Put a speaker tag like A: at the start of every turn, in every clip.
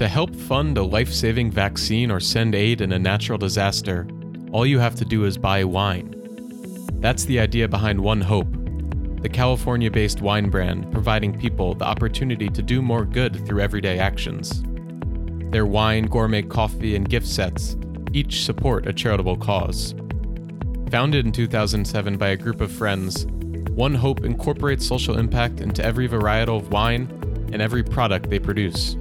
A: To help fund a life saving vaccine or send aid in a natural disaster, all you have to do is buy wine. That's the idea behind One Hope, the California based wine brand providing people the opportunity to do more good through everyday actions. Their wine, gourmet coffee, and gift sets each support a charitable cause. Founded in 2007 by a group of friends, One Hope incorporates social impact into every varietal of wine and every product they produce.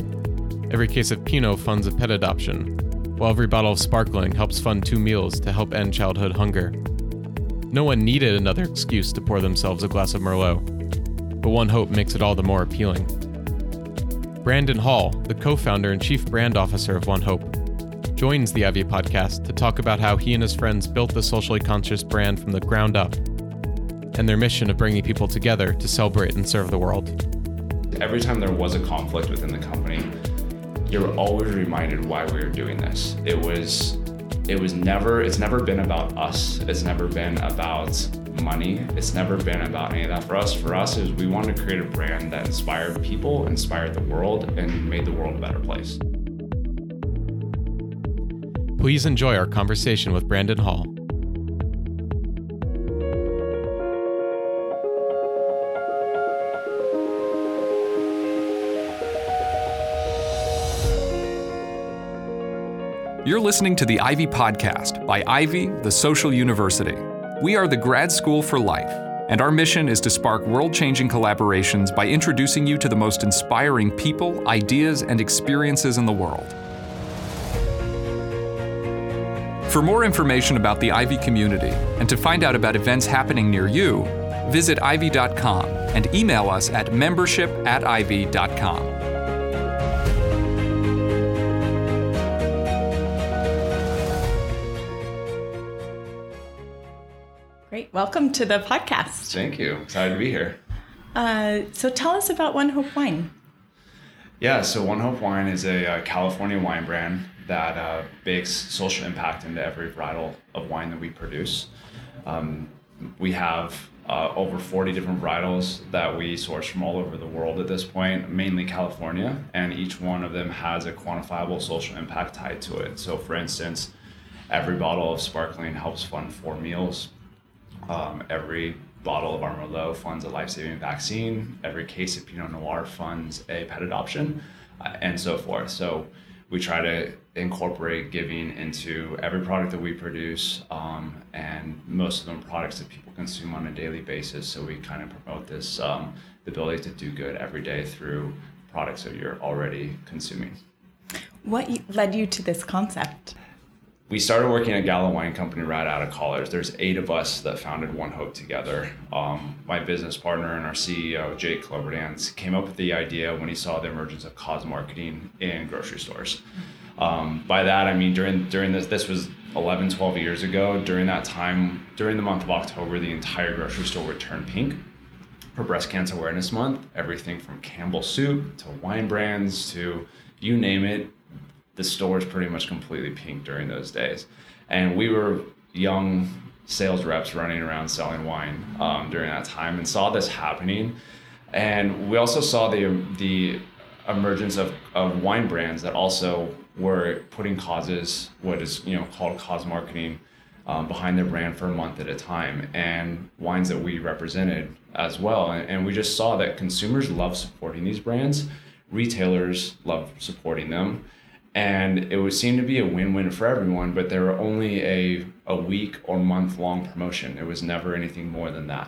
A: Every case of Pinot funds a pet adoption, while every bottle of sparkling helps fund two meals to help end childhood hunger. No one needed another excuse to pour themselves a glass of Merlot, but One Hope makes it all the more appealing. Brandon Hall, the co founder and chief brand officer of One Hope, joins the Ivy podcast to talk about how he and his friends built the socially conscious brand from the ground up and their mission of bringing people together to celebrate and serve the world.
B: Every time there was a conflict within the company, you're always reminded why we were doing this. It was it was never it's never been about us. It's never been about money. It's never been about any of that for us. For us is we wanted to create a brand that inspired people, inspired the world, and made the world a better place.
A: Please enjoy our conversation with Brandon Hall.
C: You're listening to the Ivy Podcast by Ivy, the Social University. We are the grad school for life, and our mission is to spark world changing collaborations by introducing you to the most inspiring people, ideas, and experiences in the world. For more information about the Ivy community and to find out about events happening near you, visit ivy.com and email us at membership at ivy.com.
D: Welcome to the podcast.
B: Thank you. Excited to be here.
D: Uh, so tell us about One Hope Wine.
B: Yeah, so One Hope Wine is a, uh, California wine brand that uh, bakes social impact into every varietal of wine that we produce. Um, we have uh, over 40 different varietals that we source from all over the world at this point, mainly California, and each one of them has a quantifiable social impact tied to it. So, for instance, every bottle of sparkling helps fund four meals. Um, every bottle of our funds a life saving vaccine. Every case of Pinot Noir funds a pet adoption, uh, and so forth. So, we try to incorporate giving into every product that we produce um, and most of them products that people consume on a daily basis so we kind of promote this um, the ability to do good every day through products that you're already consuming
D: what led you to this concept
B: we started working at Gallo Wine Company right out of college. There's eight of us that founded One Hope together. Um, my business partner and our CEO, Jake Kloberdanz, came up with the idea when he saw the emergence of cause marketing in grocery stores. Um, by that, I mean during during this this was 11, 12 years ago. During that time, during the month of October, the entire grocery store would turn pink for Breast Cancer Awareness Month. Everything from Campbell Soup to wine brands to you name it, the store is pretty much completely pink during those days. And we were young sales reps running around selling wine um, during that time and saw this happening. And we also saw the the emergence of, of wine brands that also were putting causes, what is you know called cause marketing, um, behind their brand for a month at a time, and wines that we represented as well. And, and we just saw that consumers love supporting these brands, retailers love supporting them, and it would seem to be a win-win for everyone but they were only a, a week or month long promotion. It was never anything more than that.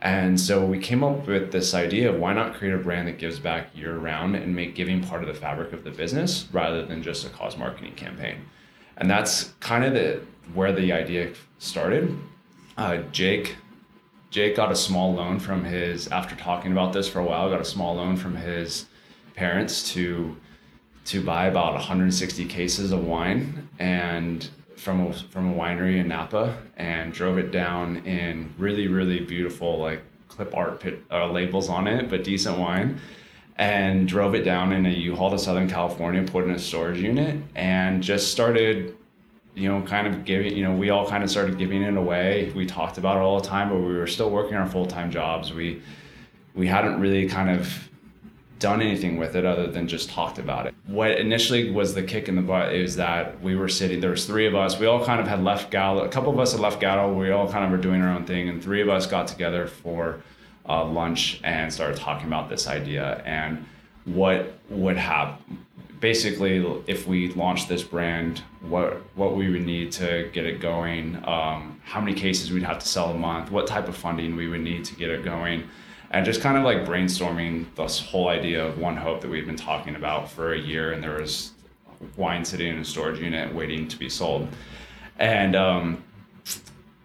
B: And so we came up with this idea of why not create a brand that gives back year round and make giving part of the fabric of the business rather than just a cause marketing campaign. And that's kind of the where the idea started. Uh, jake jake got a small loan from his after talking about this for a while got a small loan from his parents to to buy about 160 cases of wine and from a, from a winery in Napa and drove it down in really really beautiful like clip art pit, uh, labels on it but decent wine and drove it down in a U-Haul to Southern California put in a storage unit and just started you know kind of giving you know we all kind of started giving it away. We talked about it all the time but we were still working our full-time jobs. We we hadn't really kind of done anything with it other than just talked about it. What initially was the kick in the butt is that we were sitting. There was three of us. We all kind of had left Gallo. A couple of us had left Gallo. We all kind of were doing our own thing, and three of us got together for uh, lunch and started talking about this idea and what would happen. Basically, if we launched this brand, what what we would need to get it going, um, how many cases we'd have to sell a month, what type of funding we would need to get it going and just kind of like brainstorming this whole idea of one hope that we've been talking about for a year and there was wine sitting in a storage unit waiting to be sold. And um,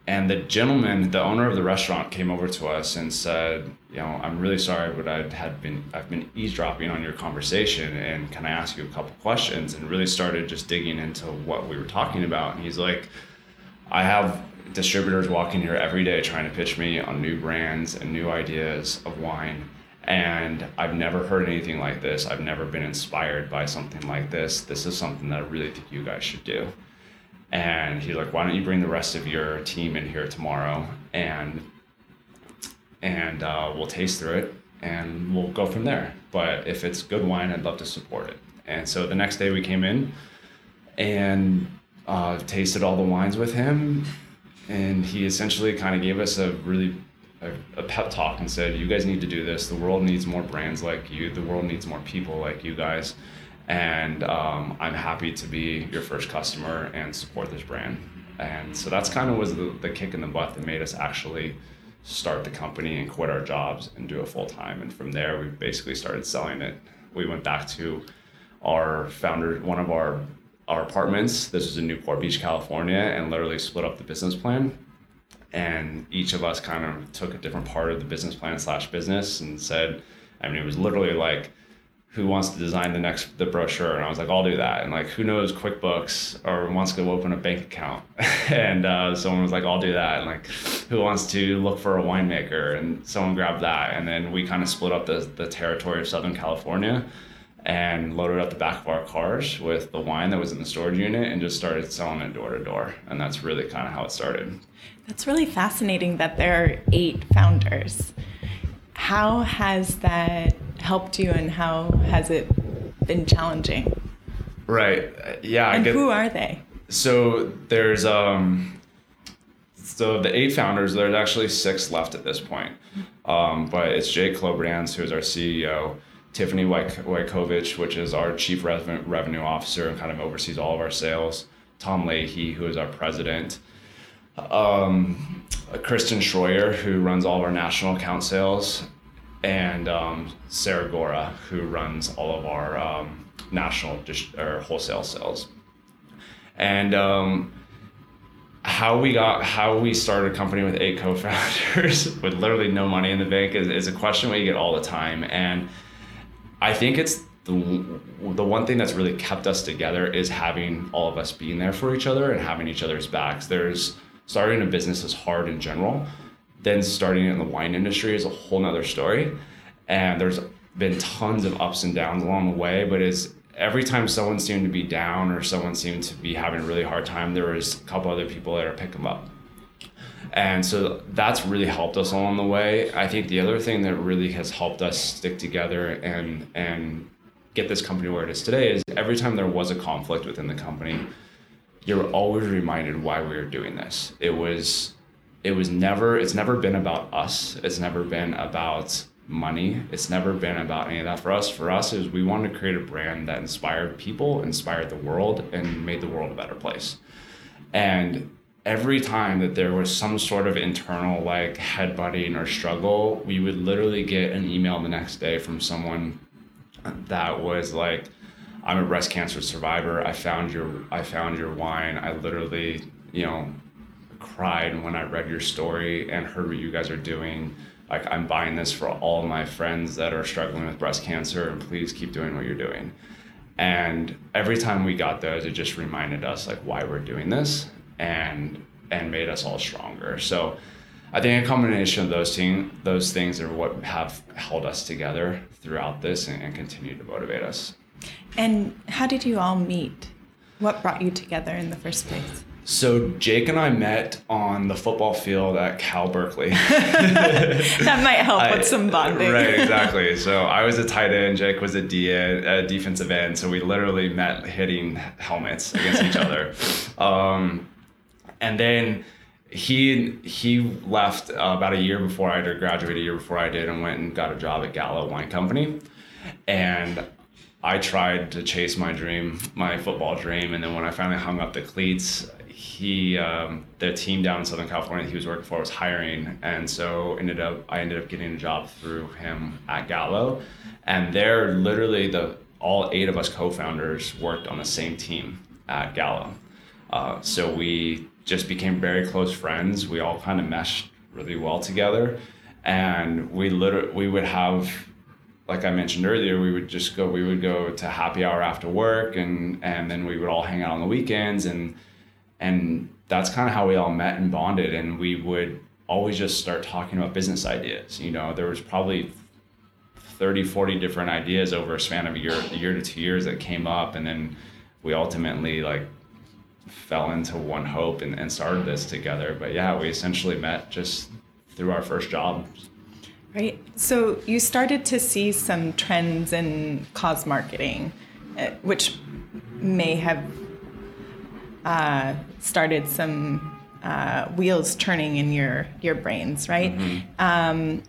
B: and the gentleman the owner of the restaurant came over to us and said you know i'm really sorry but i had been i've been eavesdropping on your conversation and can i ask you a couple questions? And really started just digging into what we were talking about. And he's like i have distributors walking in here every day trying to pitch me on new brands and new ideas of wine. And I've never heard anything like this. I've never been inspired by something like this. This is something that I really think you guys should do. And he's like, why don't you bring the rest of your team in here tomorrow and and uh, we'll taste through it and we'll go from there. But if it's good wine, I'd love to support it. And so the next day we came in and uh, tasted all the wines with him and he essentially kind of gave us a really a, a, pep talk and said, "You guys need to do this. The world needs more brands like you. The world needs more people like you guys." And um, I'm happy to be your first customer and support this brand. And so that's kind of was the, the kick in the butt that made us actually start the company and quit our jobs and do it full time. And from there, we basically started selling it. We went back to our founder, one of our our apartments. This was in Newport Beach, California, and literally split up the business plan. And each of us kind of took a different part of the business plan slash business and said, I mean, it was literally like, who wants to design the next the brochure? And I was like, I'll do that. And like, who knows QuickBooks or wants to open a bank account? and uh, someone was like, I'll do that. And like, who wants to look for a winemaker? And someone grabbed that. And then we kind of split up the, the territory of Southern California and loaded up the back of our cars with the wine that was in the storage unit and just started selling it door to door. And that's really kind of how it started.
D: That's really fascinating that there are eight founders. How has that helped you and how has it been challenging?
B: Right. Yeah.
D: And who are they?
B: So there's um so the eight founders, there's actually six left at this point. Um, but it's Jake Kloberdanz, who is our CEO. Tiffany Wykovich, which is our chief revenue officer and kind of oversees all of our sales. Tom Leahy, who is our president. Um, Kristen Schroyer, who runs all of our national account sales. And um, Sarah Gora, who runs all of our um, national dis- or wholesale sales. And um, how we got how we started a company with eight co-founders with literally no money in the bank is, is a question we get all the time and I think it's the the one thing that's really kept us together is having all of us being there for each other and having each other's backs. There's starting a business is hard in general. Then starting in the wine industry is a whole nother story. And there's been tons of ups and downs along the way, but is every time someone seemed to be down or someone seemed to be having a really hard time, there was a couple other people that are picking them up. And so that's really helped us along the way. I think the other thing that really has helped us stick together and and get this company where it is today is every time there was a conflict within the company, you're always reminded why we were doing this. It was it was never it's never been about us. It's never been about money. It's never been about any of that for us. For us is we wanted to create a brand that inspired people, inspired the world, and made the world a better place. And every time that there was some sort of internal like headbutting or struggle, we would literally get an email the next day from someone that was like, I'm a breast cancer survivor. I found your I found your wine. I literally, you know, cried when I read your story and heard what you guys are doing. Like I'm buying this for all my friends that are struggling with breast cancer and please keep doing what you're doing. And every time we got those, it just reminded us like why we're doing this and and made us all stronger. So I think a combination of those thing, those things are what have held us together throughout this and, and continue to motivate us.
D: And how did you all meet? What brought you together in the first place?
B: So Jake and I met on the football field at Cal Berkeley.
D: that might help I, with some bonding.
B: Right, exactly. So I was a tight end, Jake was a, D, a defensive end. So we literally met hitting helmets against each other. Um, and then he he left uh, about a year before I did, graduated a year before I did, and went and got a job at Gallo Wine Company. And I tried to chase my dream, my football dream, and then when I finally hung up the cleats, he um, the team down in Southern California that he was working for was hiring, and so ended up I ended up getting a job through him at Gallo, and there literally the all eight of us co-founders worked on the same team at Gallo, uh, so we just became very close friends. We all kind of meshed really well together, and we literally we would have like I mentioned earlier, we would just go. We would go to happy hour after work, and and then we would all hang out on the weekends, and and that's kind of how we all met and bonded and we would always just start talking about business ideas you know there was probably 30 40 different ideas over a span of a year a year to two years that came up and then we ultimately like fell into one hope and, and started this together but yeah we essentially met just through our first job
D: right so you started to see some trends in cause marketing eh, which may have uh, started some uh, wheels turning in your your brains, right? Mm-hmm. Um,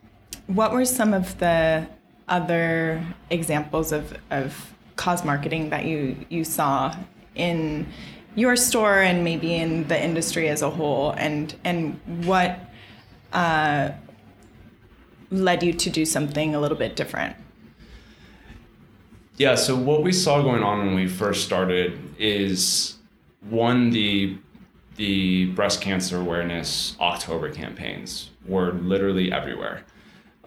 D: what were some of the other examples of, of cause marketing that you you saw in your store and maybe in the industry as a whole, and and what uh, led you to do something a little bit different?
B: Yeah, so what we saw going on when we first started is one the the breast cancer awareness October campaigns were literally everywhere.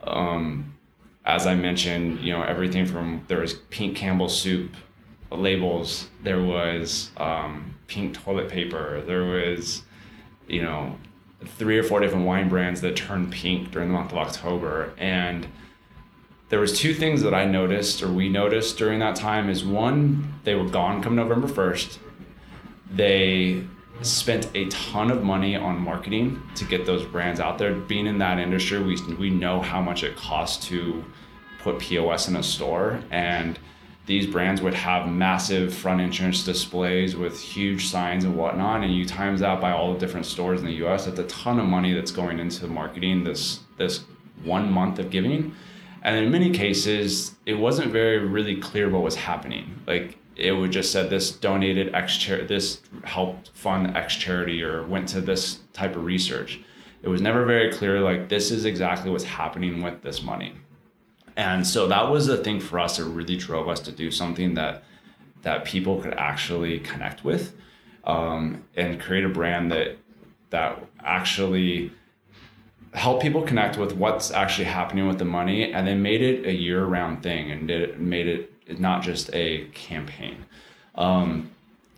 B: Um, as I mentioned, you know everything from there was pink Campbell soup labels, there was um, pink toilet paper, there was you know three or four different wine brands that turned pink during the month of October and there was two things that I noticed or we noticed during that time is one they were gone come November 1st they spent a ton of money on marketing to get those brands out there. Being in that industry, we, we know how much it costs to put POS in a store. And these brands would have massive front entrance displays with huge signs and whatnot. And you times that by all the different stores in the US, that's a ton of money that's going into marketing this this one month of giving. And in many cases, it wasn't very really clear what was happening. Like it would just said this donated X charity, this helped fund X charity or went to this type of research. It was never very clear, like, this is exactly what's happening with this money. And so that was the thing for us that really drove us to do something that that people could actually connect with um, and create a brand that that actually help people connect with what's actually happening with the money and then made it a year-round thing and did, made it not just a campaign. Um,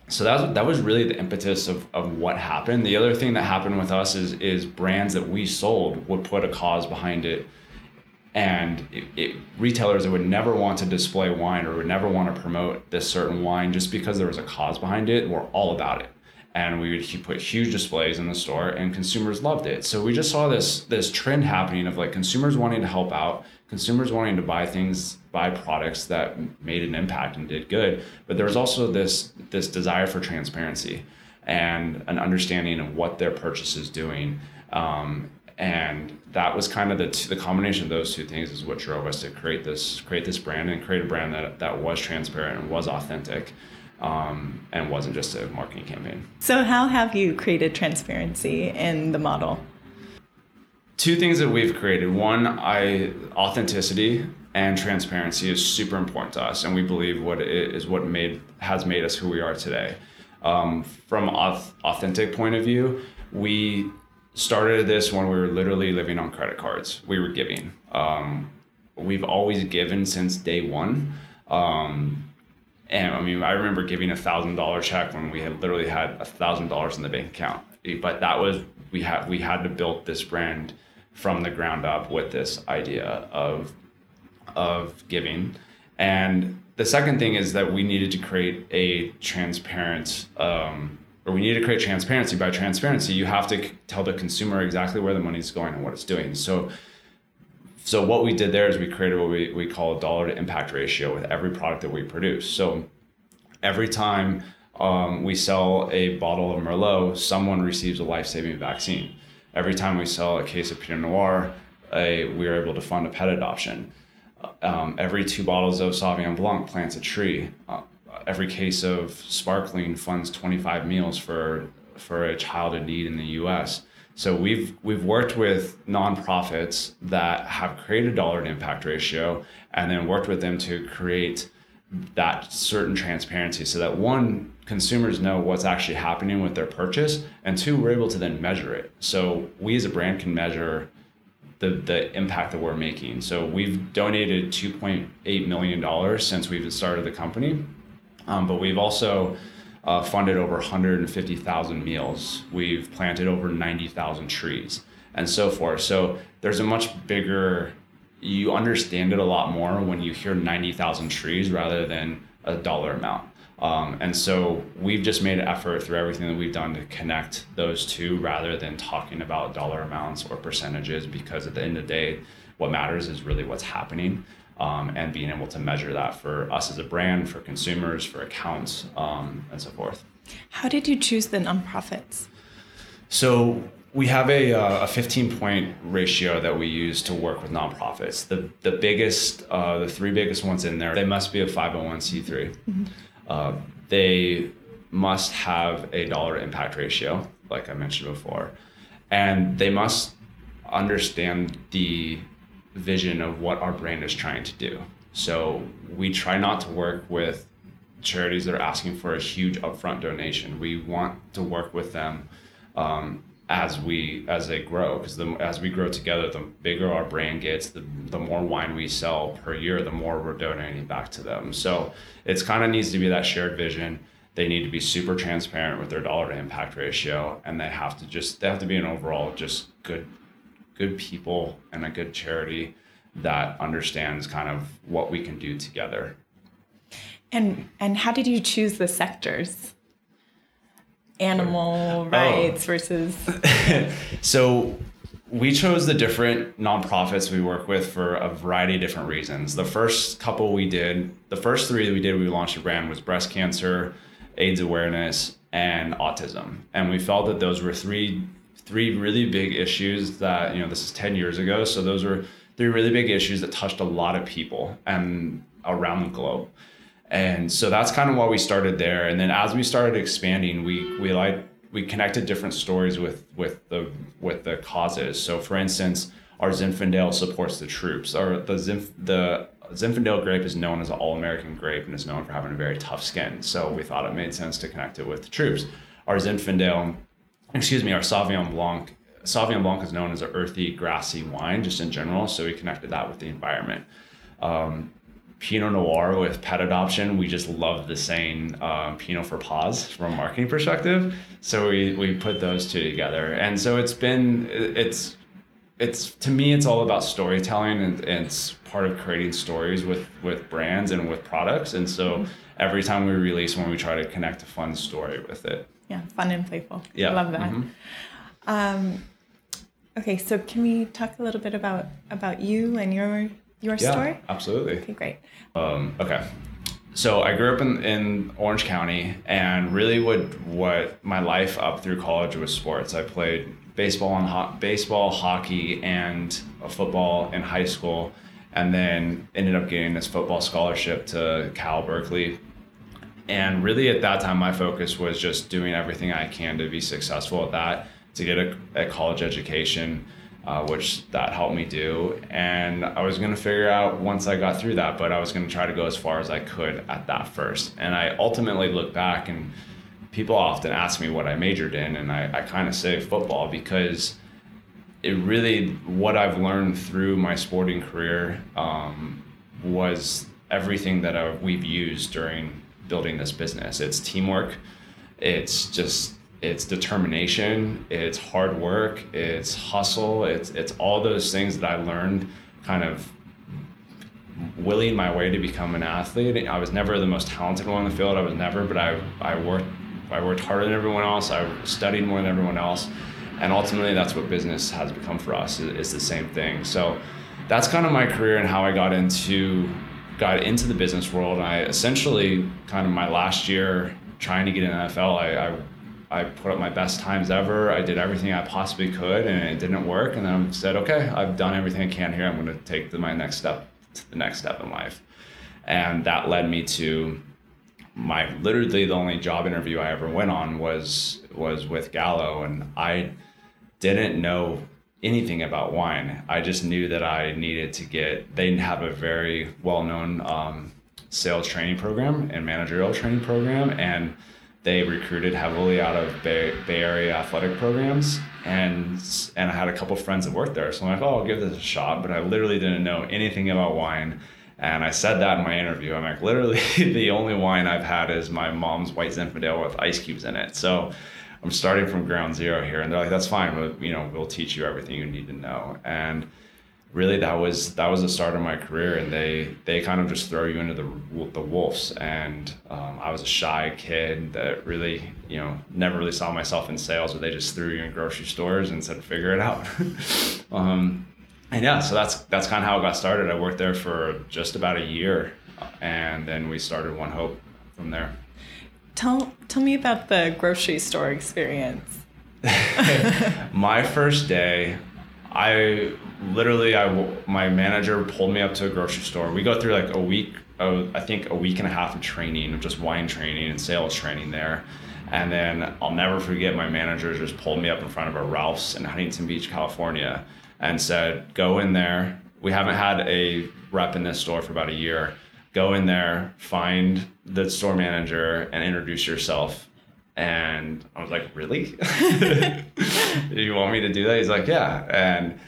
B: so that was, that was really the impetus of, of what happened. The other thing that happened with us is is brands that we sold would put a cause behind it, and it, it, retailers that would never want to display wine or would never want to promote this certain wine just because there was a cause behind it were all about it. And we would put huge displays in the store and consumers loved it. So we just saw this this trend happening of like consumers wanting to help out consumers wanting to buy things buy products that made an impact and did good. But there was also this this desire for transparency and an understanding of what their purchase is doing um, and that was kind of the, the combination of those two things is what drove us to create this create this brand and create a brand that, that was transparent and was authentic um, and wasn't just a marketing campaign.
D: So, how have you created transparency in the model?
B: Two things that we've created. One, I authenticity and transparency is super important to us, and we believe what it is what made has made us who we are today. Um, from authentic point of view, we started this when we were literally living on credit cards. We were giving. Um, we've always given since day one. Um, and I mean, I remember giving a thousand dollar check when we had literally had a thousand dollars in the bank account. But that was we had we had to build this brand from the ground up with this idea of of giving. And the second thing is that we needed to create a transparent um, or we need to create transparency. By transparency, you have to tell the consumer exactly where the money's going and what it's doing. So, so what we did there is we created what we, we call a dollar to impact ratio with every product that we produce. So every time um, we sell a bottle of Merlot, someone receives a life-saving vaccine. Every time we sell a case of Pinot Noir, a, we are able to fund a pet adoption. Um, every two bottles of Sauvignon Blanc plants a tree. Uh, every case of sparkling funds 25 meals for for a child in need in the U.S. So we've we've worked with nonprofits that have created a dollar to impact ratio, and then worked with them to create that certain transparency, so that one consumers know what's actually happening with their purchase, and two we're able to then measure it. So we as a brand can measure the the impact that we're making. So we've donated 2.8 million dollars since we've started the company um, but we've also uh, funded over 150,000 meals. We've planted over 90,000 trees and so forth. So there's a much bigger, you understand it a lot more when you hear 90,000 trees rather than a dollar amount. Um, and so we've just made an effort through everything that we've done to connect those two rather than talking about dollar amounts or percentages because at the end of the day, what matters is really what's happening um, and being able to measure that for us as a brand, for consumers, for accounts, um, and so forth.
D: How did you choose the nonprofits?
B: So we have a, uh, a 15 point ratio that we use to work with nonprofits. The, the biggest, uh, the three biggest ones in there, they must be a 501c3. Mm-hmm. Uh, they must have a dollar impact ratio, like I mentioned before, and they must understand the vision of what our brand is trying to do. So we try not to work with charities that are asking for a huge upfront donation. We want to work with them um, as we as they grow because the, as we grow together, the bigger our brand gets, the the more wine we sell per year, the more we're donating back to them. So it's kind of needs to be that shared vision. They need to be super transparent with their dollar to impact ratio, and they have to just they have to be an overall just good good people and a good charity that understands kind of what we can do together.
D: And and how did you choose the sectors? Animal oh. rights oh. versus
B: So we chose the different nonprofits we work with for a variety of different reasons. The first couple we did, the first three that we did, we launched a brand was breast cancer, AIDS awareness, and autism. And we felt that those were three three really big issues that you know this is 10 years ago. So those were three really big issues that touched a lot of people and around the globe. And so that's kind of why we started there. And then as we started expanding we we like we connected different stories with with the with the causes. So for instance our zinfandel supports the troops. Or the Zinf, the Zinfandel grape is known as an all-American grape and is known for having a very tough skin. So we thought it made sense to connect it with the troops. Our Zinfandel excuse me, our Sauvignon Blanc. Sauvignon Blanc is known as an earthy, grassy wine, just in general. So we connected that with the environment. Um, Pinot Noir with pet adoption, we just love the saying um, Pinot for paws from a marketing perspective. So we, we put those two together. And so it's been, it's, it's to me, it's all about storytelling and, and it's part of creating stories with, with brands and with products. And so every time we release one, we try to connect a fun story with it
D: yeah, fun and playful. Yeah, I love that. Mm-hmm. Um, okay, so can we talk a little bit about about you and your your yeah, story?
B: Absolutely.
D: Okay, great.
B: Um, okay. So I grew up in, in Orange County, and really, what what my life up through college was sports. I played baseball and ho- baseball, hockey, and football in high school, and then ended up getting this football scholarship to Cal Berkeley and really, at that time, my focus was just doing everything I can to be successful at that, to get a, a college education, uh, which that helped me do. And I was going to figure out once I got through that, but I was going to try to go as far as I could at that first. And I ultimately look back, and people often ask me what I majored in, and I, I kind of say football because it really, what I've learned through my sporting career um, was everything that I, we've used during building this business. It's teamwork. It's just it's determination. It's hard work. It's hustle. It's it's all those things that I learned kind of willing my way to become an athlete. I was never the most talented one in the field. I was never, but I I worked I worked harder than everyone else. I studied more than everyone else, and ultimately, that's what business has become for us. It's the same thing. So that's kind of my career and how I got into got into the business world. And I essentially kind of my last year trying to get in NFL. I, I I put up my best times ever. I did everything I possibly could, and it didn't work. And then I said, okay, I've done everything I can here. I'm going to take the, my next step to the next step in life, and that led me to my literally the only job interview I ever went on was was with Gallo, and I didn't know anything about wine. I just knew that I needed to get. They have a very well known um, sales training program and managerial training program, and they recruited heavily out of Bay, Bay Area athletic programs, and and I had a couple friends that worked there, so I'm like, oh, I'll give this a shot. But I literally didn't know anything about wine, and I said that in my interview. I'm like, literally, the only wine I've had is my mom's white Zinfandel with ice cubes in it. So I'm starting from ground zero here, and they're like, that's fine, but you know, we'll teach you everything you need to know, and really that was that was the start of my career and they they kind of just throw you into the the wolves. And um, I was a shy kid that really you know never really saw myself in sales but they just threw you in grocery stores and said figure it out. Um, and yeah so that's that's kind of how it got started. I worked there for just about a year and then we started One Hope from there
D: tell tell me about the grocery store experience
B: my first day I literally, I my manager pulled me up to a grocery store. We go through like a week, of, I think a week and a half of training, of just wine training and sales training there. And then I'll never forget my manager just pulled me up in front of a Ralph's in Huntington Beach, California, and said, "Go in there. We haven't had a rep in this store for about a year. Go in there, find the store manager, and introduce yourself." And I was like, "Really? you want me to do that?" He's like, "Yeah." And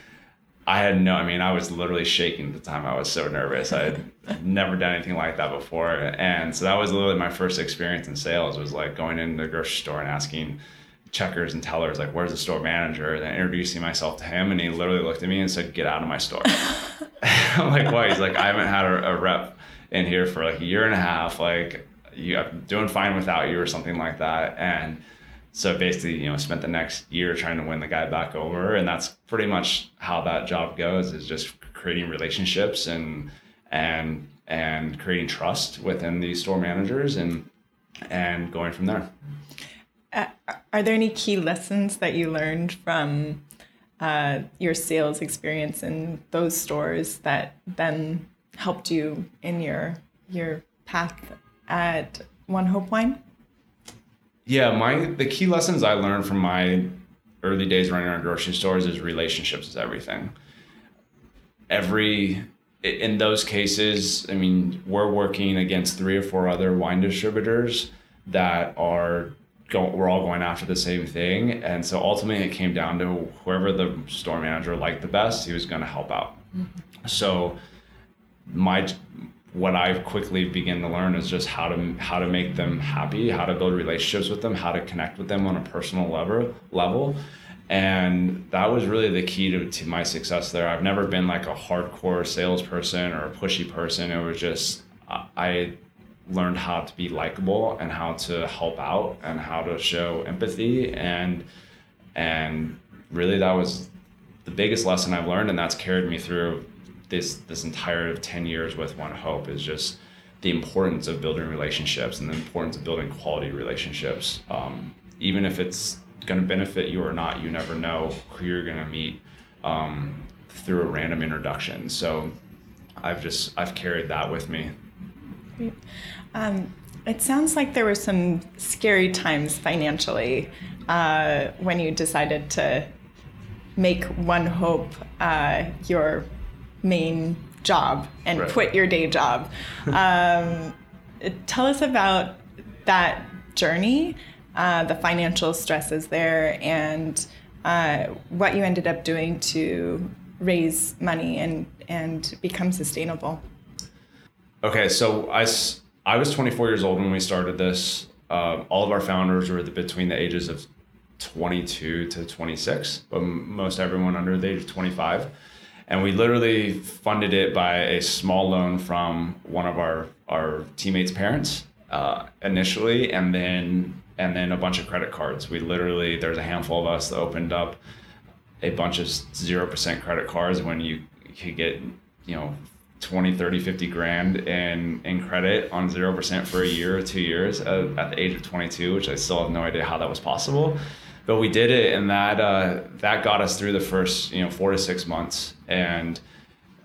B: I had no, I mean, I was literally shaking at the time. I was so nervous. I had never done anything like that before. And so that was literally my first experience in sales was like going into the grocery store and asking checkers and tellers, like, where's the store manager? And introducing myself to him. And he literally looked at me and said, get out of my store. I'm like, why? He's like, I haven't had a, a, rep in here for like a year and a half. Like, you, I'm doing fine without you or something like that. And so basically, you know, spent the next year trying to win the guy back over, and that's pretty much how that job goes. Is just creating relationships and and and creating trust within these store managers and and going from there.
D: Uh, are there any key lessons that you learned from uh, your sales experience in those stores that then helped you in your your path at One Hope Wine?
B: Yeah, my the key lessons I learned from my early days running our grocery stores is relationships is everything. Every in those cases, I mean, we're working against three or four other wine distributors that are going, we're all going after the same thing. And so ultimately it came down to whoever the store manager liked the best, he was going to help out. Mm-hmm. So my what I quickly began to learn is just how to how to make them happy, how to build relationships with them, how to connect with them on a personal level level. And that was really the key to, to my success there. I've never been like a hardcore salesperson or a pushy person. It was just I learned how to be likable and how to help out and how to show empathy and and really that was the biggest lesson I've learned and that's carried me through this this entire 10 years with one hope is just the importance of building relationships and the importance of building quality relationships. Um, even if it's going to benefit you or not you never know who you're going to meet um, through a random introduction. So i've just i've carried that with me.
D: Um, it sounds like there were some scary times financially uh, when you decided to make one hope uh, your main job and right. quit your day job. Um, tell us about that journey, uh, the financial stresses there, and uh, what you ended up doing to raise money and and become sustainable.
B: Okay, so I, I was 24 years old when we started this. Uh, all of our founders were the, between the ages of 22 to 26, but most everyone under the age of 25 and we literally funded it by a small loan from one of our our teammates' parents uh, initially, and then and then a bunch of credit cards. We literally there's a handful of us that opened up a bunch of zero percent credit cards when you could get you know 20 30 50 grand in in credit on 0% for a year or two years at, at, the age of 22 which i still have no idea how that was possible but we did it and that uh, that got us through the first you know four to six months and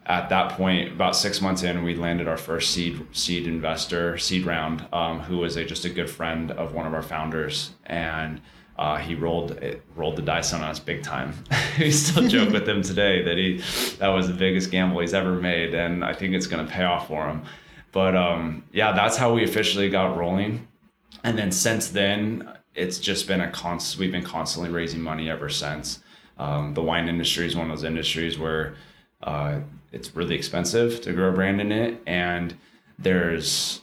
B: at that point about six months in we landed our first seed seed investor seed round um, who was a, just a good friend of one of our founders and uh, he rolled it, rolled the dice on us big time. we still joke with him today that he that was the biggest gamble he's ever made, and I think it's going to pay off for him. But um, yeah, that's how we officially got rolling, and then since then, it's just been a constant. We've been constantly raising money ever since. Um, the wine industry is one of those industries where uh, it's really expensive to grow a brand in it, and there's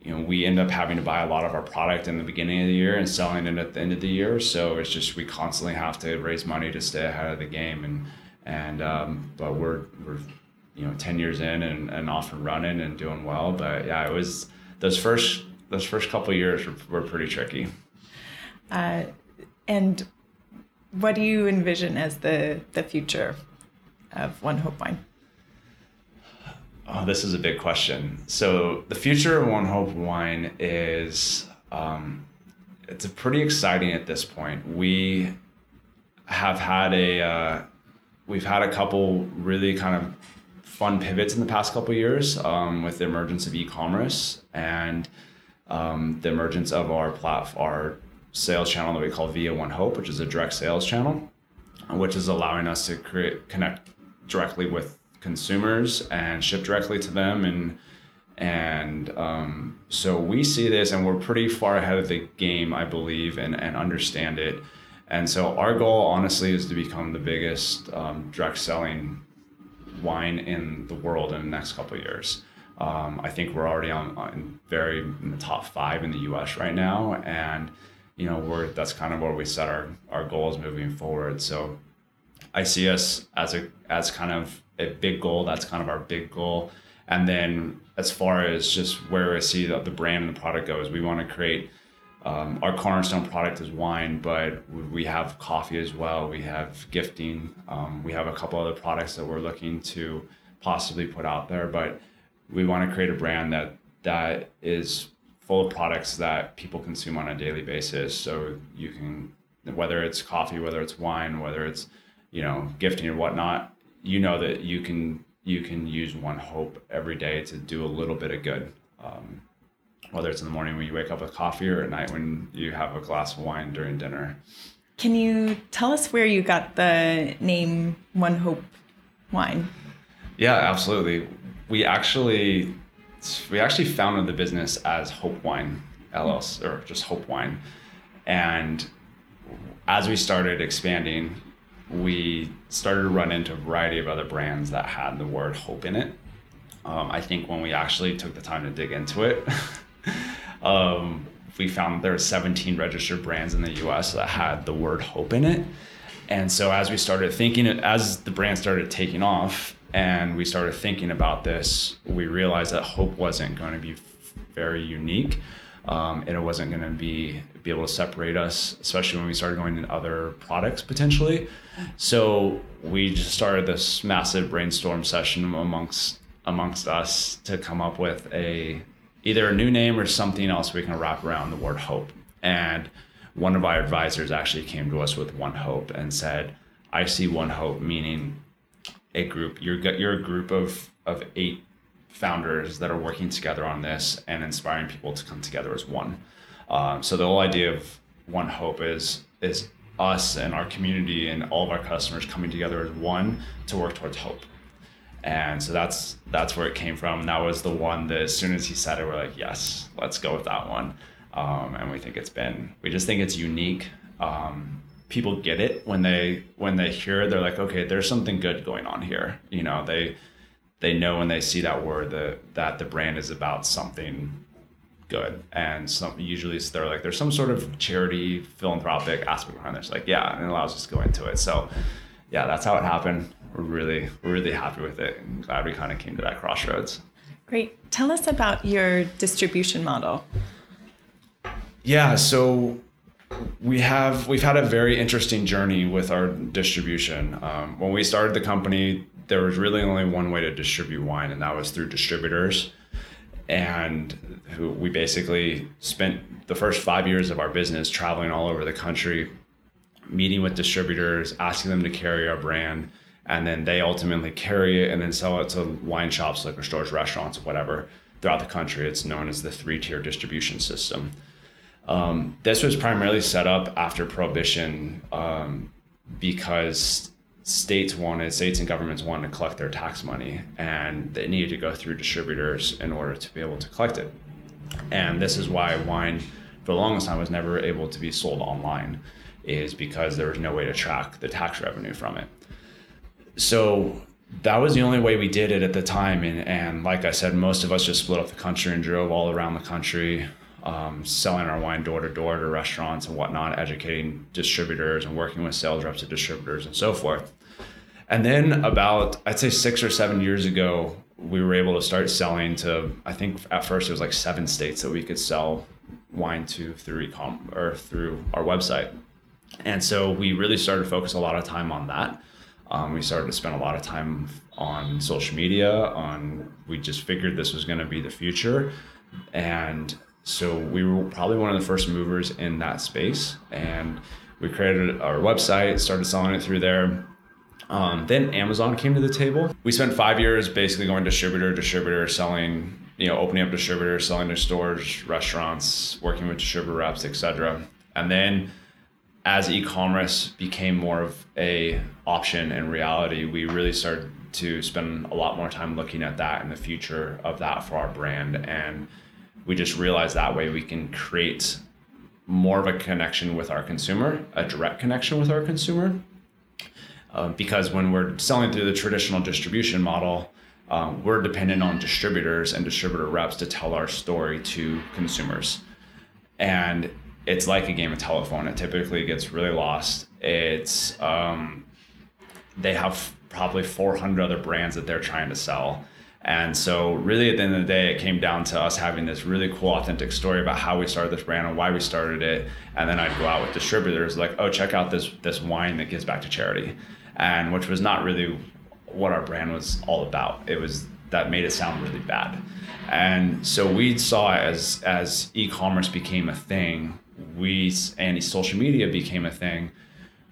B: you know, we end up having to buy a lot of our product in the beginning of the year and selling it at the end of the year. So it's just we constantly have to raise money to stay ahead of the game. And and um, but we're we're you know ten years in and, and off and running and doing well. But yeah, it was those first those first couple years were, were pretty tricky.
D: Uh, and what do you envision as the the future of One Hope Wine?
B: Oh, this is a big question. So the future of One Hope Wine is um, it's pretty exciting at this point. We have had a uh, we've had a couple really kind of fun pivots in the past couple years um, with the emergence of e-commerce and um, the emergence of our platform, our sales channel that we call Via One Hope, which is a direct sales channel, which is allowing us to create connect directly with consumers and ship directly to them. And and um, so we see this and we're pretty far ahead of the game i believe and, and understand it. And so our goal honestly is to become the biggest um, direct selling wine in the world in the next couple years. Um, i think we're already on, on very in the top five in the us right now. And you know we're that's kind of where we set our, our goals moving forward so i see us as a as kind of a big goal. That's kind of our big goal. And then as far as just where I see the, the brand and the product goes, we want to create um, our cornerstone product is wine, but we have coffee as well. We have gifting. Um, we have a couple other products that we're looking to possibly put out there, but we want to create a brand that that is full of products that people consume on a daily basis. So you can, whether it's coffee, whether it's wine, whether it's you know gifting or whatnot, you know that you can you can use one hope every day to do a little bit of good. Um, whether it's in the morning when you wake up with coffee or at night when you have a glass of wine during dinner.
D: Can you tell us where you got the name one hope wine?
B: Yeah absolutely. We actually we actually founded the business as hope wine llc or just hope wine and as we started expanding we started to run into a variety of other brands that had the word hope in it. Um, I think when we actually took the time to dig into it, um, we found there were 17 registered brands in the US that had the word hope in it. And so as we started thinking, as the brand started taking off and we started thinking about this, we realized that hope wasn't going to be very unique um, and it wasn't going to be be able to separate us, especially when we started going into other products potentially. So we just started this massive brainstorm session amongst amongst us to come up with a either a new name or something else we can wrap around the word hope. And one of our advisors actually came to us with one hope and said, "I see one hope," meaning a group. You're you're a group of of eight founders that are working together on this and inspiring people to come together as one. Um, so the whole idea of One Hope is is us and our community and all of our customers coming together as one to work towards hope. And so that's that's where it came from. That was the one that as soon as he said it, we're like, yes, let's go with that one. Um, and we think it's been we just think it's unique. Um, people get it when they when they hear it, they're like, okay, there's something good going on here. You know, they they know when they see that word that that the brand is about something good. And some usually they're like there's some sort of charity philanthropic aspect behind this. Like yeah and it allows us to go into it. So yeah that's how it happened. We're really we're really happy with it. And glad we kind of came to that crossroads.
D: Great. Tell us about your distribution model.
B: Yeah, so we have we've had a very interesting journey with our distribution. Um, when we started the company, there was really only one way to distribute wine, and that was through distributors. And who we basically spent the first five years of our business traveling all over the country, meeting with distributors, asking them to carry our brand, and then they ultimately carry it and then sell it to wine shops, liquor stores, restaurants, whatever throughout the country. It's known as the three tier distribution system. Um, this was primarily set up after prohibition um, because states wanted states and governments wanted to collect their tax money and they needed to go through distributors in order to be able to collect it. And this is why wine for the longest time was never able to be sold online is because there was no way to track the tax revenue from it. So that was the only way we did it at the time and, and like i said most of us just split up the country and drove all around the country um, selling our wine door to door to restaurants and whatnot, educating distributors and working with sales reps and distributors and so forth. And then about, I'd say six or seven years ago, we were able to start selling to, I think at first it was like seven states that we could sell wine to through ecom or through our website. And so we really started to focus a lot of time on that. Um, we started to spend a lot of time on social media on we just figured this was going to be the future and so we were probably one of the first movers in that space, and we created our website, started selling it through there. Um, then Amazon came to the table. We spent five years basically going distributor, distributor, selling, you know, opening up distributors, selling to stores, restaurants, working with distributor reps, etc. And then as e-commerce became more of a option and reality, we really started to spend a lot more time looking at that and the future of that for our brand and we just realized that way we can create more of a connection with our consumer, a direct connection with our consumer. Uh, because when we're selling through the traditional distribution model, um, we're dependent on distributors and distributor reps to tell our story to consumers. And it's like a game of telephone. It typically gets really lost. It's um, they have probably 400 other brands that they're trying to sell and so, really, at the end of the day, it came down to us having this really cool, authentic story about how we started this brand and why we started it. And then I'd go out with distributors like, "Oh, check out this this wine that gives back to charity," and which was not really what our brand was all about. It was that made it sound really bad. And so we saw as as e-commerce became a thing, we and social media became a thing.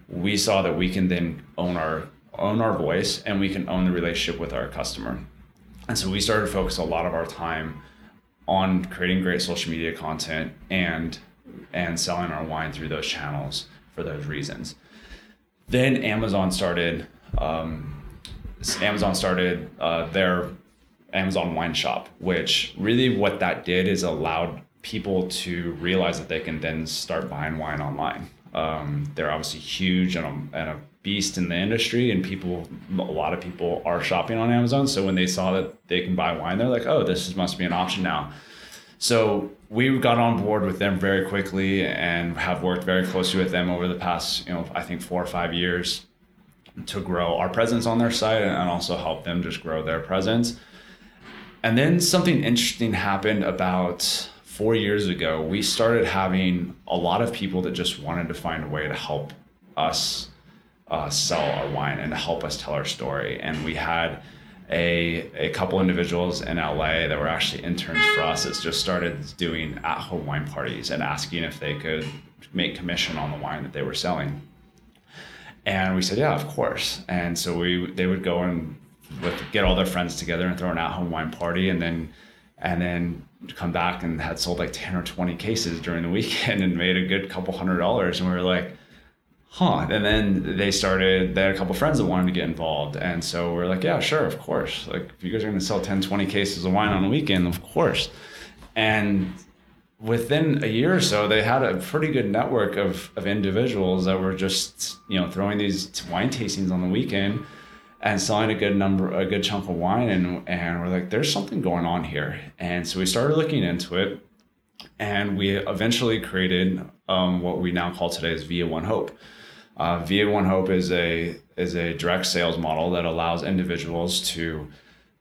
B: We saw that we can then own our own our voice and we can own the relationship with our customer and so we started to focus a lot of our time on creating great social media content and and selling our wine through those channels for those reasons. Then Amazon started. Um, Amazon started uh, their Amazon Wine Shop, which really what that did is allowed people to realize that they can then start buying wine online. Um, they're obviously huge and a, and a beast in the industry and people a lot of people are shopping on amazon. So when they saw that they can buy wine they're like oh this must be an option now. So we got on board with them very quickly and have worked very closely with them over the past you know i think four or five years to grow our presence on their site and also help them just grow their presence. And then something interesting happened about four years ago. We started having a lot of people that just wanted to find a way to help us uh, sell our wine and help us tell our story. And we had a, a couple individuals in LA that were actually interns for us that just started doing at home wine parties and asking if they could make commission on the wine that they were selling. And we said, yeah, of course. And so we they would go and with, get all their friends together and throw an at home wine party, and then and then come back and had sold like ten or twenty cases during the weekend and made a good couple hundred dollars. And we were like, huh and then they started they had a couple friends that wanted to get involved. And so we're like yeah sure of course. Like if you guys are going to sell 10 20 cases of wine on a weekend of course. And within a year or so they had a pretty good network of, of individuals that were just you know throwing these wine tastings on the weekend and selling a good number a good chunk of wine. And and we're like there's something going on here. And so we started looking into it. And we eventually created um, what we now call today as via one hope uh, Via One Hope is a is a direct sales model that allows individuals to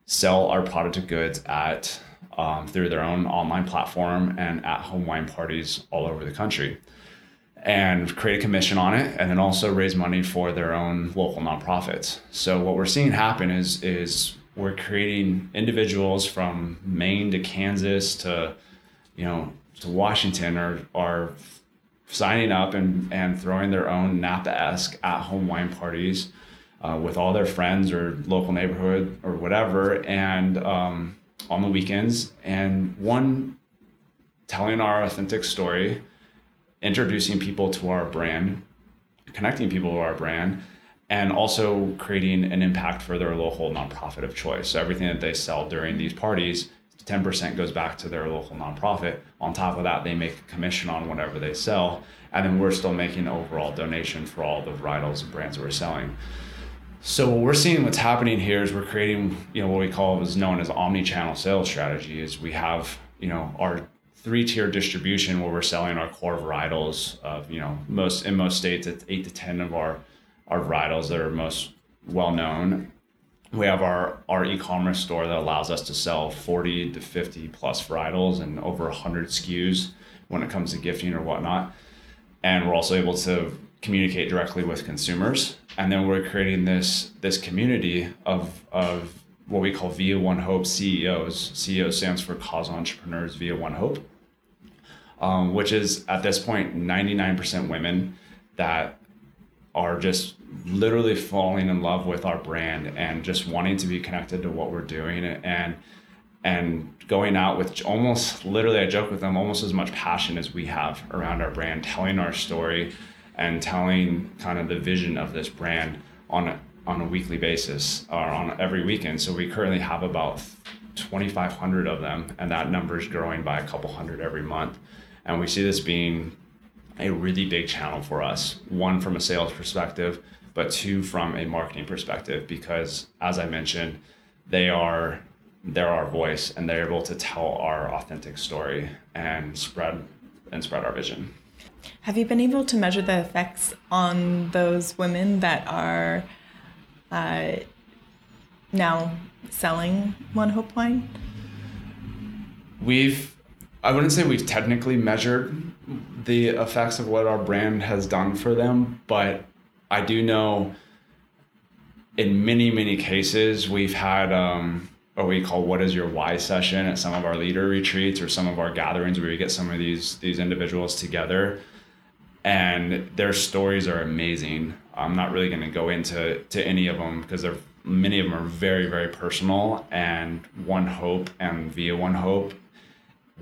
B: sell our product of goods at um, through their own online platform and at home wine parties all over the country and create a commission on it and then also raise money for their own local nonprofits. So what we're seeing happen is is we're creating individuals from Maine to Kansas to you know to Washington are are signing up and, and throwing their own Napa-esque at-home wine parties uh, with all their friends or local neighborhood or whatever and um, on the weekends and one telling our authentic story introducing people to our brand, connecting people to our brand, and also creating an impact for their local nonprofit of choice. So everything that they sell during these parties, 10% goes back to their local nonprofit. On top of that, they make a commission on whatever they sell. And then we're still making overall donation for all the varietals and brands that we're selling. So what we're seeing what's happening here is we're creating, you know, what we call is known as omni-channel sales strategy is we have, you know, our three tier distribution where we're selling our core varietals of you know most in most states it's eight to ten of our our varietals that are most well known we have our our e-commerce store that allows us to sell 40 to 50 plus varietals and over 100 skus when it comes to gifting or whatnot. And we're also able to communicate directly with consumers. And then we're creating this this community of of what we call via one hope ceos ceo stands for cause entrepreneurs via one hope um, which is at this point 99% women that are just literally falling in love with our brand and just wanting to be connected to what we're doing and and going out with almost literally I joke with them almost as much passion as we have around our brand telling our story and telling kind of the vision of this brand on a, on a weekly basis or on every weekend. So we currently have about 2500 of them and that number is growing by a couple hundred every month. And we see this being a really big channel for us, one from a sales perspective, but two from a marketing perspective, because as I mentioned, they are they're our voice and they're able to tell our authentic story and spread and spread our vision.
D: Have you been able to measure the effects on those women that are uh, now selling One Hope wine?
B: We've I wouldn't say we've technically measured the effects of what our brand has done for them, but I do know in many, many cases we've had um, what we call what is your why session at some of our leader retreats or some of our gatherings where we get some of these these individuals together and their stories are amazing. I'm not really going to go into to any of them because they're many of them are very very personal and One Hope and via One Hope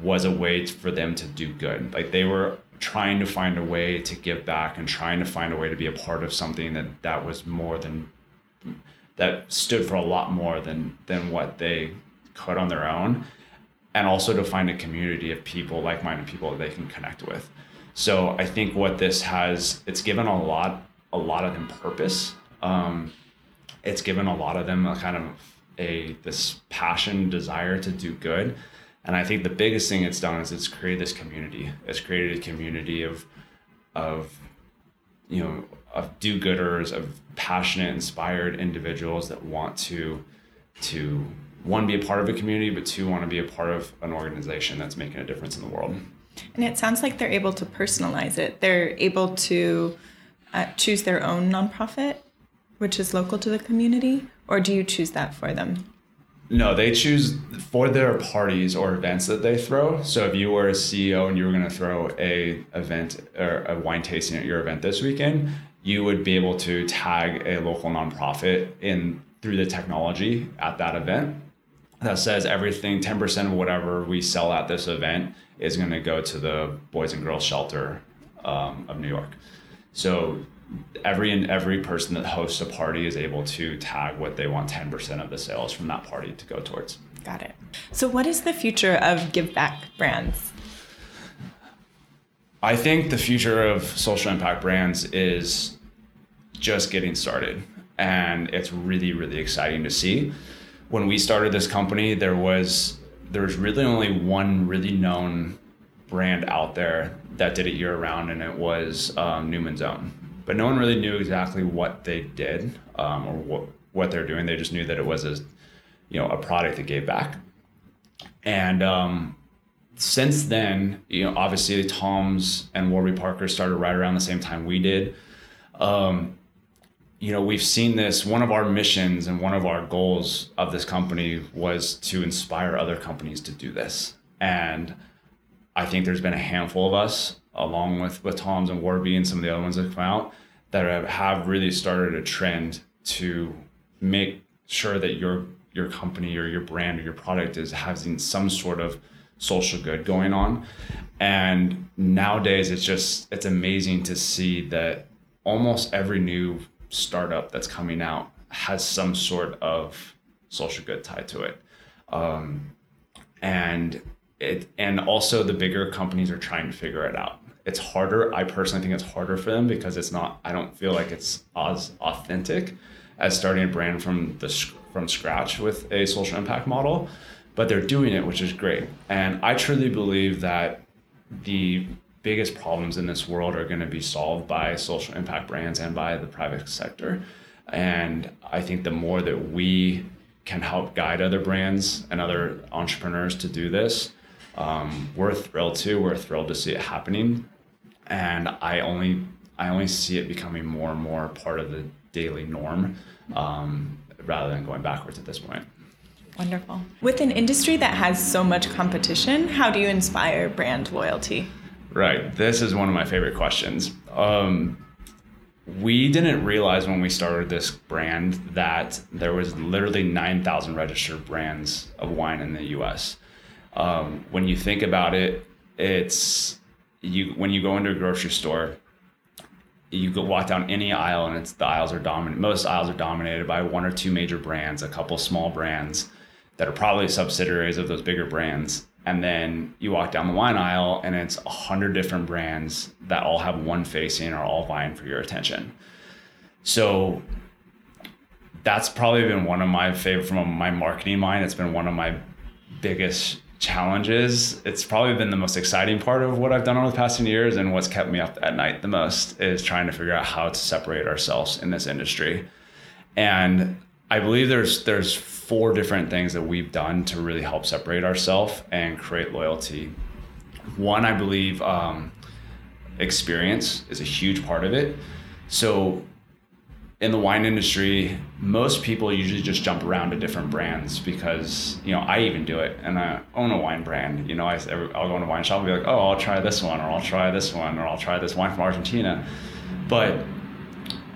B: was a way for them to do good. Like they were trying to find a way to give back and trying to find a way to be a part of something that that was more than that stood for a lot more than than what they could on their own. And also to find a community of people like-minded people that they can connect with. So i think what this has it's given a lot a lot of them purpose. Um, it's given a lot of them a kind of a this passion desire to do good and I think the biggest thing it's done is it's created this community. It's created a community of, of, you know, of do-gooders, of passionate, inspired individuals that want to, to one be a part of a community, but two want to be a part of an organization that's making a difference in the world.
D: And it sounds like they're able to personalize it. They're able to uh, choose their own nonprofit, which is local to the community, or do you choose that for them?
B: No, they choose for their parties or events that they throw. So if you were a CEO and you were going to throw a event or a wine tasting at your event this weekend, you would be able to tag a local nonprofit in through the technology at that event that says everything 10% of whatever we sell at this event is going to go to the boys and girls shelter um, of new york so every and every person that hosts a party is able to tag what they want 10% of the sales from that party to go towards.
D: Got it. So what is the future of give back brands?
B: I think the future of social impact brands is just getting started and it's really really exciting to see. When we started this company there was there was really only one really known brand out there that did it year round and it was um, Newman's Own but no one really knew exactly what they did um, or what what they're doing. They just knew that it was a you know a product that gave back. And um, since then, you know, obviously Tom's and Warby Parker started right around the same time we did. Um, you know, we've seen this. One of our missions and one of our goals of this company was to inspire other companies to do this. And I think there's been a handful of us, along with with Tom's and Warby and some of the other ones that come out, that have, have really started a trend to make sure that your your company or your brand or your product is having some sort of social good going on. And nowadays, it's just it's amazing to see that almost every new startup that's coming out has some sort of social good tied to it. Um, and it and also the bigger companies are trying to figure it out. It's harder. I personally think it's harder for them because it's not. I don't feel like it's as authentic as starting a brand from the from scratch with a social impact model, but they're doing it, which is great. And I truly believe that the biggest problems in this world are going to be solved by social impact brands and by the private sector. And I think the more that we can help guide other brands and other entrepreneurs to do this, um, we're thrilled to. We're thrilled to see it happening, and I only I only see it becoming more and more part of the daily norm, um, rather than going backwards at this point.
D: Wonderful. With an industry that has so much competition, how do you inspire brand loyalty?
B: Right. This is one of my favorite questions. Um, we didn't realize when we started this brand that there was literally 9,000 registered brands of wine in the US. Um, when you think about it, it's you when you go into a grocery store, you go walk down any aisle and it's the aisles are dominant. Most aisles are dominated by one or two major brands, a couple small brands that are probably subsidiaries of those bigger brands and then you walk down the wine aisle and it's a hundred different brands that all have one facing are all vying for your attention so that's probably been one of my favorite from my marketing mind it's been one of my biggest challenges it's probably been the most exciting part of what i've done over the past 10 years and what's kept me up at night the most is trying to figure out how to separate ourselves in this industry and i believe there's there's four different things that we've done to really help separate ourselves and create loyalty. One, I believe, um, experience is a huge part of it. So, in the wine industry, most people usually just jump around to different brands because you know I even do it, and I own a wine brand. You know, I I'll go in a wine shop and be like, oh, I'll try this one, or I'll try this one, or I'll try this wine from Argentina. But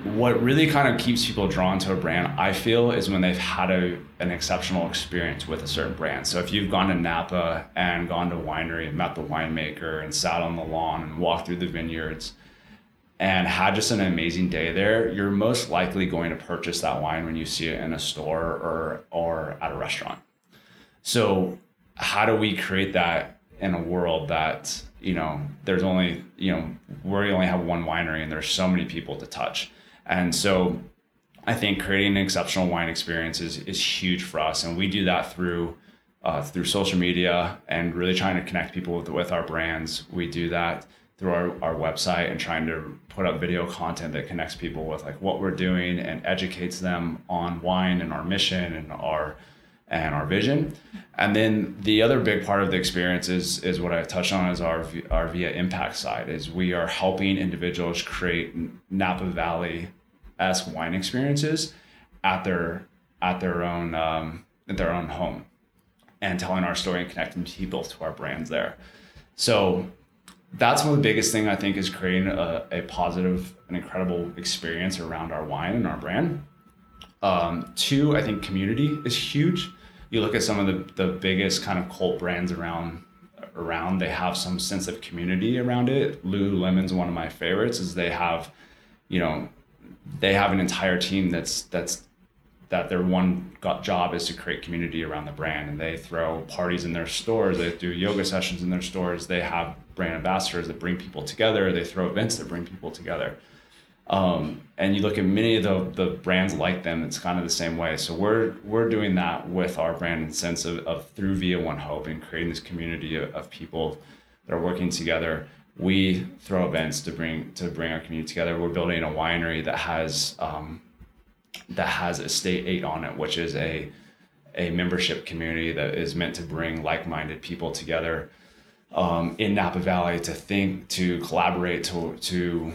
B: what really kind of keeps people drawn to a brand, I feel, is when they've had a, an exceptional experience with a certain brand. So if you've gone to Napa and gone to winery and met the winemaker and sat on the lawn and walked through the vineyards and had just an amazing day there, you're most likely going to purchase that wine when you see it in a store or or at a restaurant. So how do we create that in a world that you know there's only you know we only have one winery and there's so many people to touch and so I think creating an exceptional wine experience is, is huge for us. And we do that through uh, through social media and really trying to connect people with, with our brands. We do that through our, our website and trying to put up video content that connects people with like what we're doing and educates them on wine and our mission and our and our vision. And then the other big part of the experience is is what I touched on is our our via impact side is we are helping individuals create Napa Valley esque wine experiences at their at their own um, at their own home and telling our story and connecting people to our brands there. So that's one of the biggest thing I think is creating a, a positive and incredible experience around our wine and our brand. Um, two, I think community is huge. You look at some of the, the biggest kind of cult brands around around, they have some sense of community around it. Lululemon's one of my favorites is they have, you know, they have an entire team that's that's that their one job is to create community around the brand and they throw parties in their stores they do yoga sessions in their stores they have brand ambassadors that bring people together they throw events that bring people together. Um, and you look at many of the, the brands like them it's kind of the same way. So we're we're doing that with our brand and sense of, of through via one hope and creating this community of, of people that are working together. We throw events to bring to bring our community together. We're building a winery that has um, that has Estate Eight on it, which is a a membership community that is meant to bring like-minded people together um, in Napa Valley to think, to collaborate, to to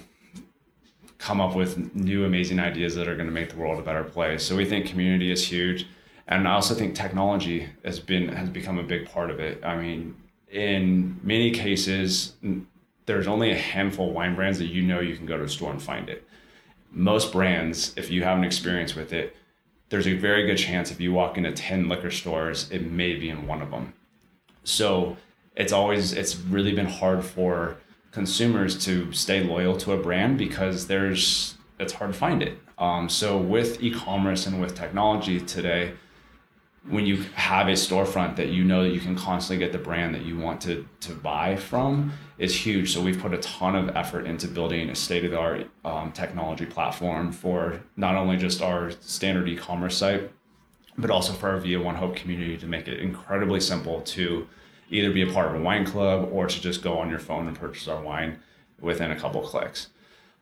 B: come up with new amazing ideas that are going to make the world a better place. So we think community is huge, and I also think technology has been has become a big part of it. I mean, in many cases, there's only a handful of wine brands that you know you can go to a store and find it. Most brands, if you have an experience with it, there's a very good chance if you walk into 10 liquor stores, it may be in one of them. So it's always, it's really been hard for consumers to stay loyal to a brand because there's, it's hard to find it. Um, so with e-commerce and with technology today, when you have a storefront that you know that you can constantly get the brand that you want to to buy from is huge. So we've put a ton of effort into building a state of the art um, technology platform for not only just our standard e-commerce site, but also for our Via One Hope community to make it incredibly simple to either be a part of a wine club or to just go on your phone and purchase our wine within a couple clicks.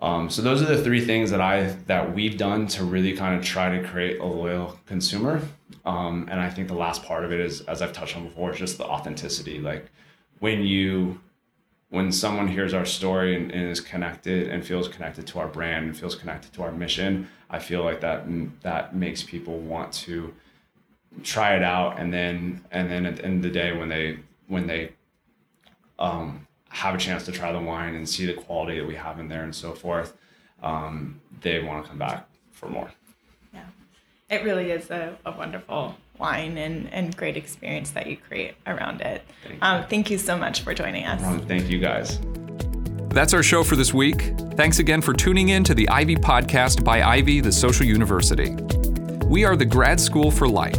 B: Um, so those are the three things that I that we've done to really kind of try to create a loyal consumer. Um, and I think the last part of it is, as I've touched on before, is just the authenticity. Like when you when someone hears our story and, and, is connected and feels connected to our brand and feels connected to our mission, I feel like that that makes people want to try it out. And then and then at the end of the day, when they when they um, have a chance to try the wine and see the quality that we have in there and so forth, um, they want to come back for more.
D: Yeah, it really is a, a wonderful wine and, and great experience that you create around it. Thank you, um, thank you so much for joining us.
B: thank you guys.
C: That's our show for this week. Thanks again for tuning in to the Ivy Podcast by Ivy, the Social University. We are the grad school for life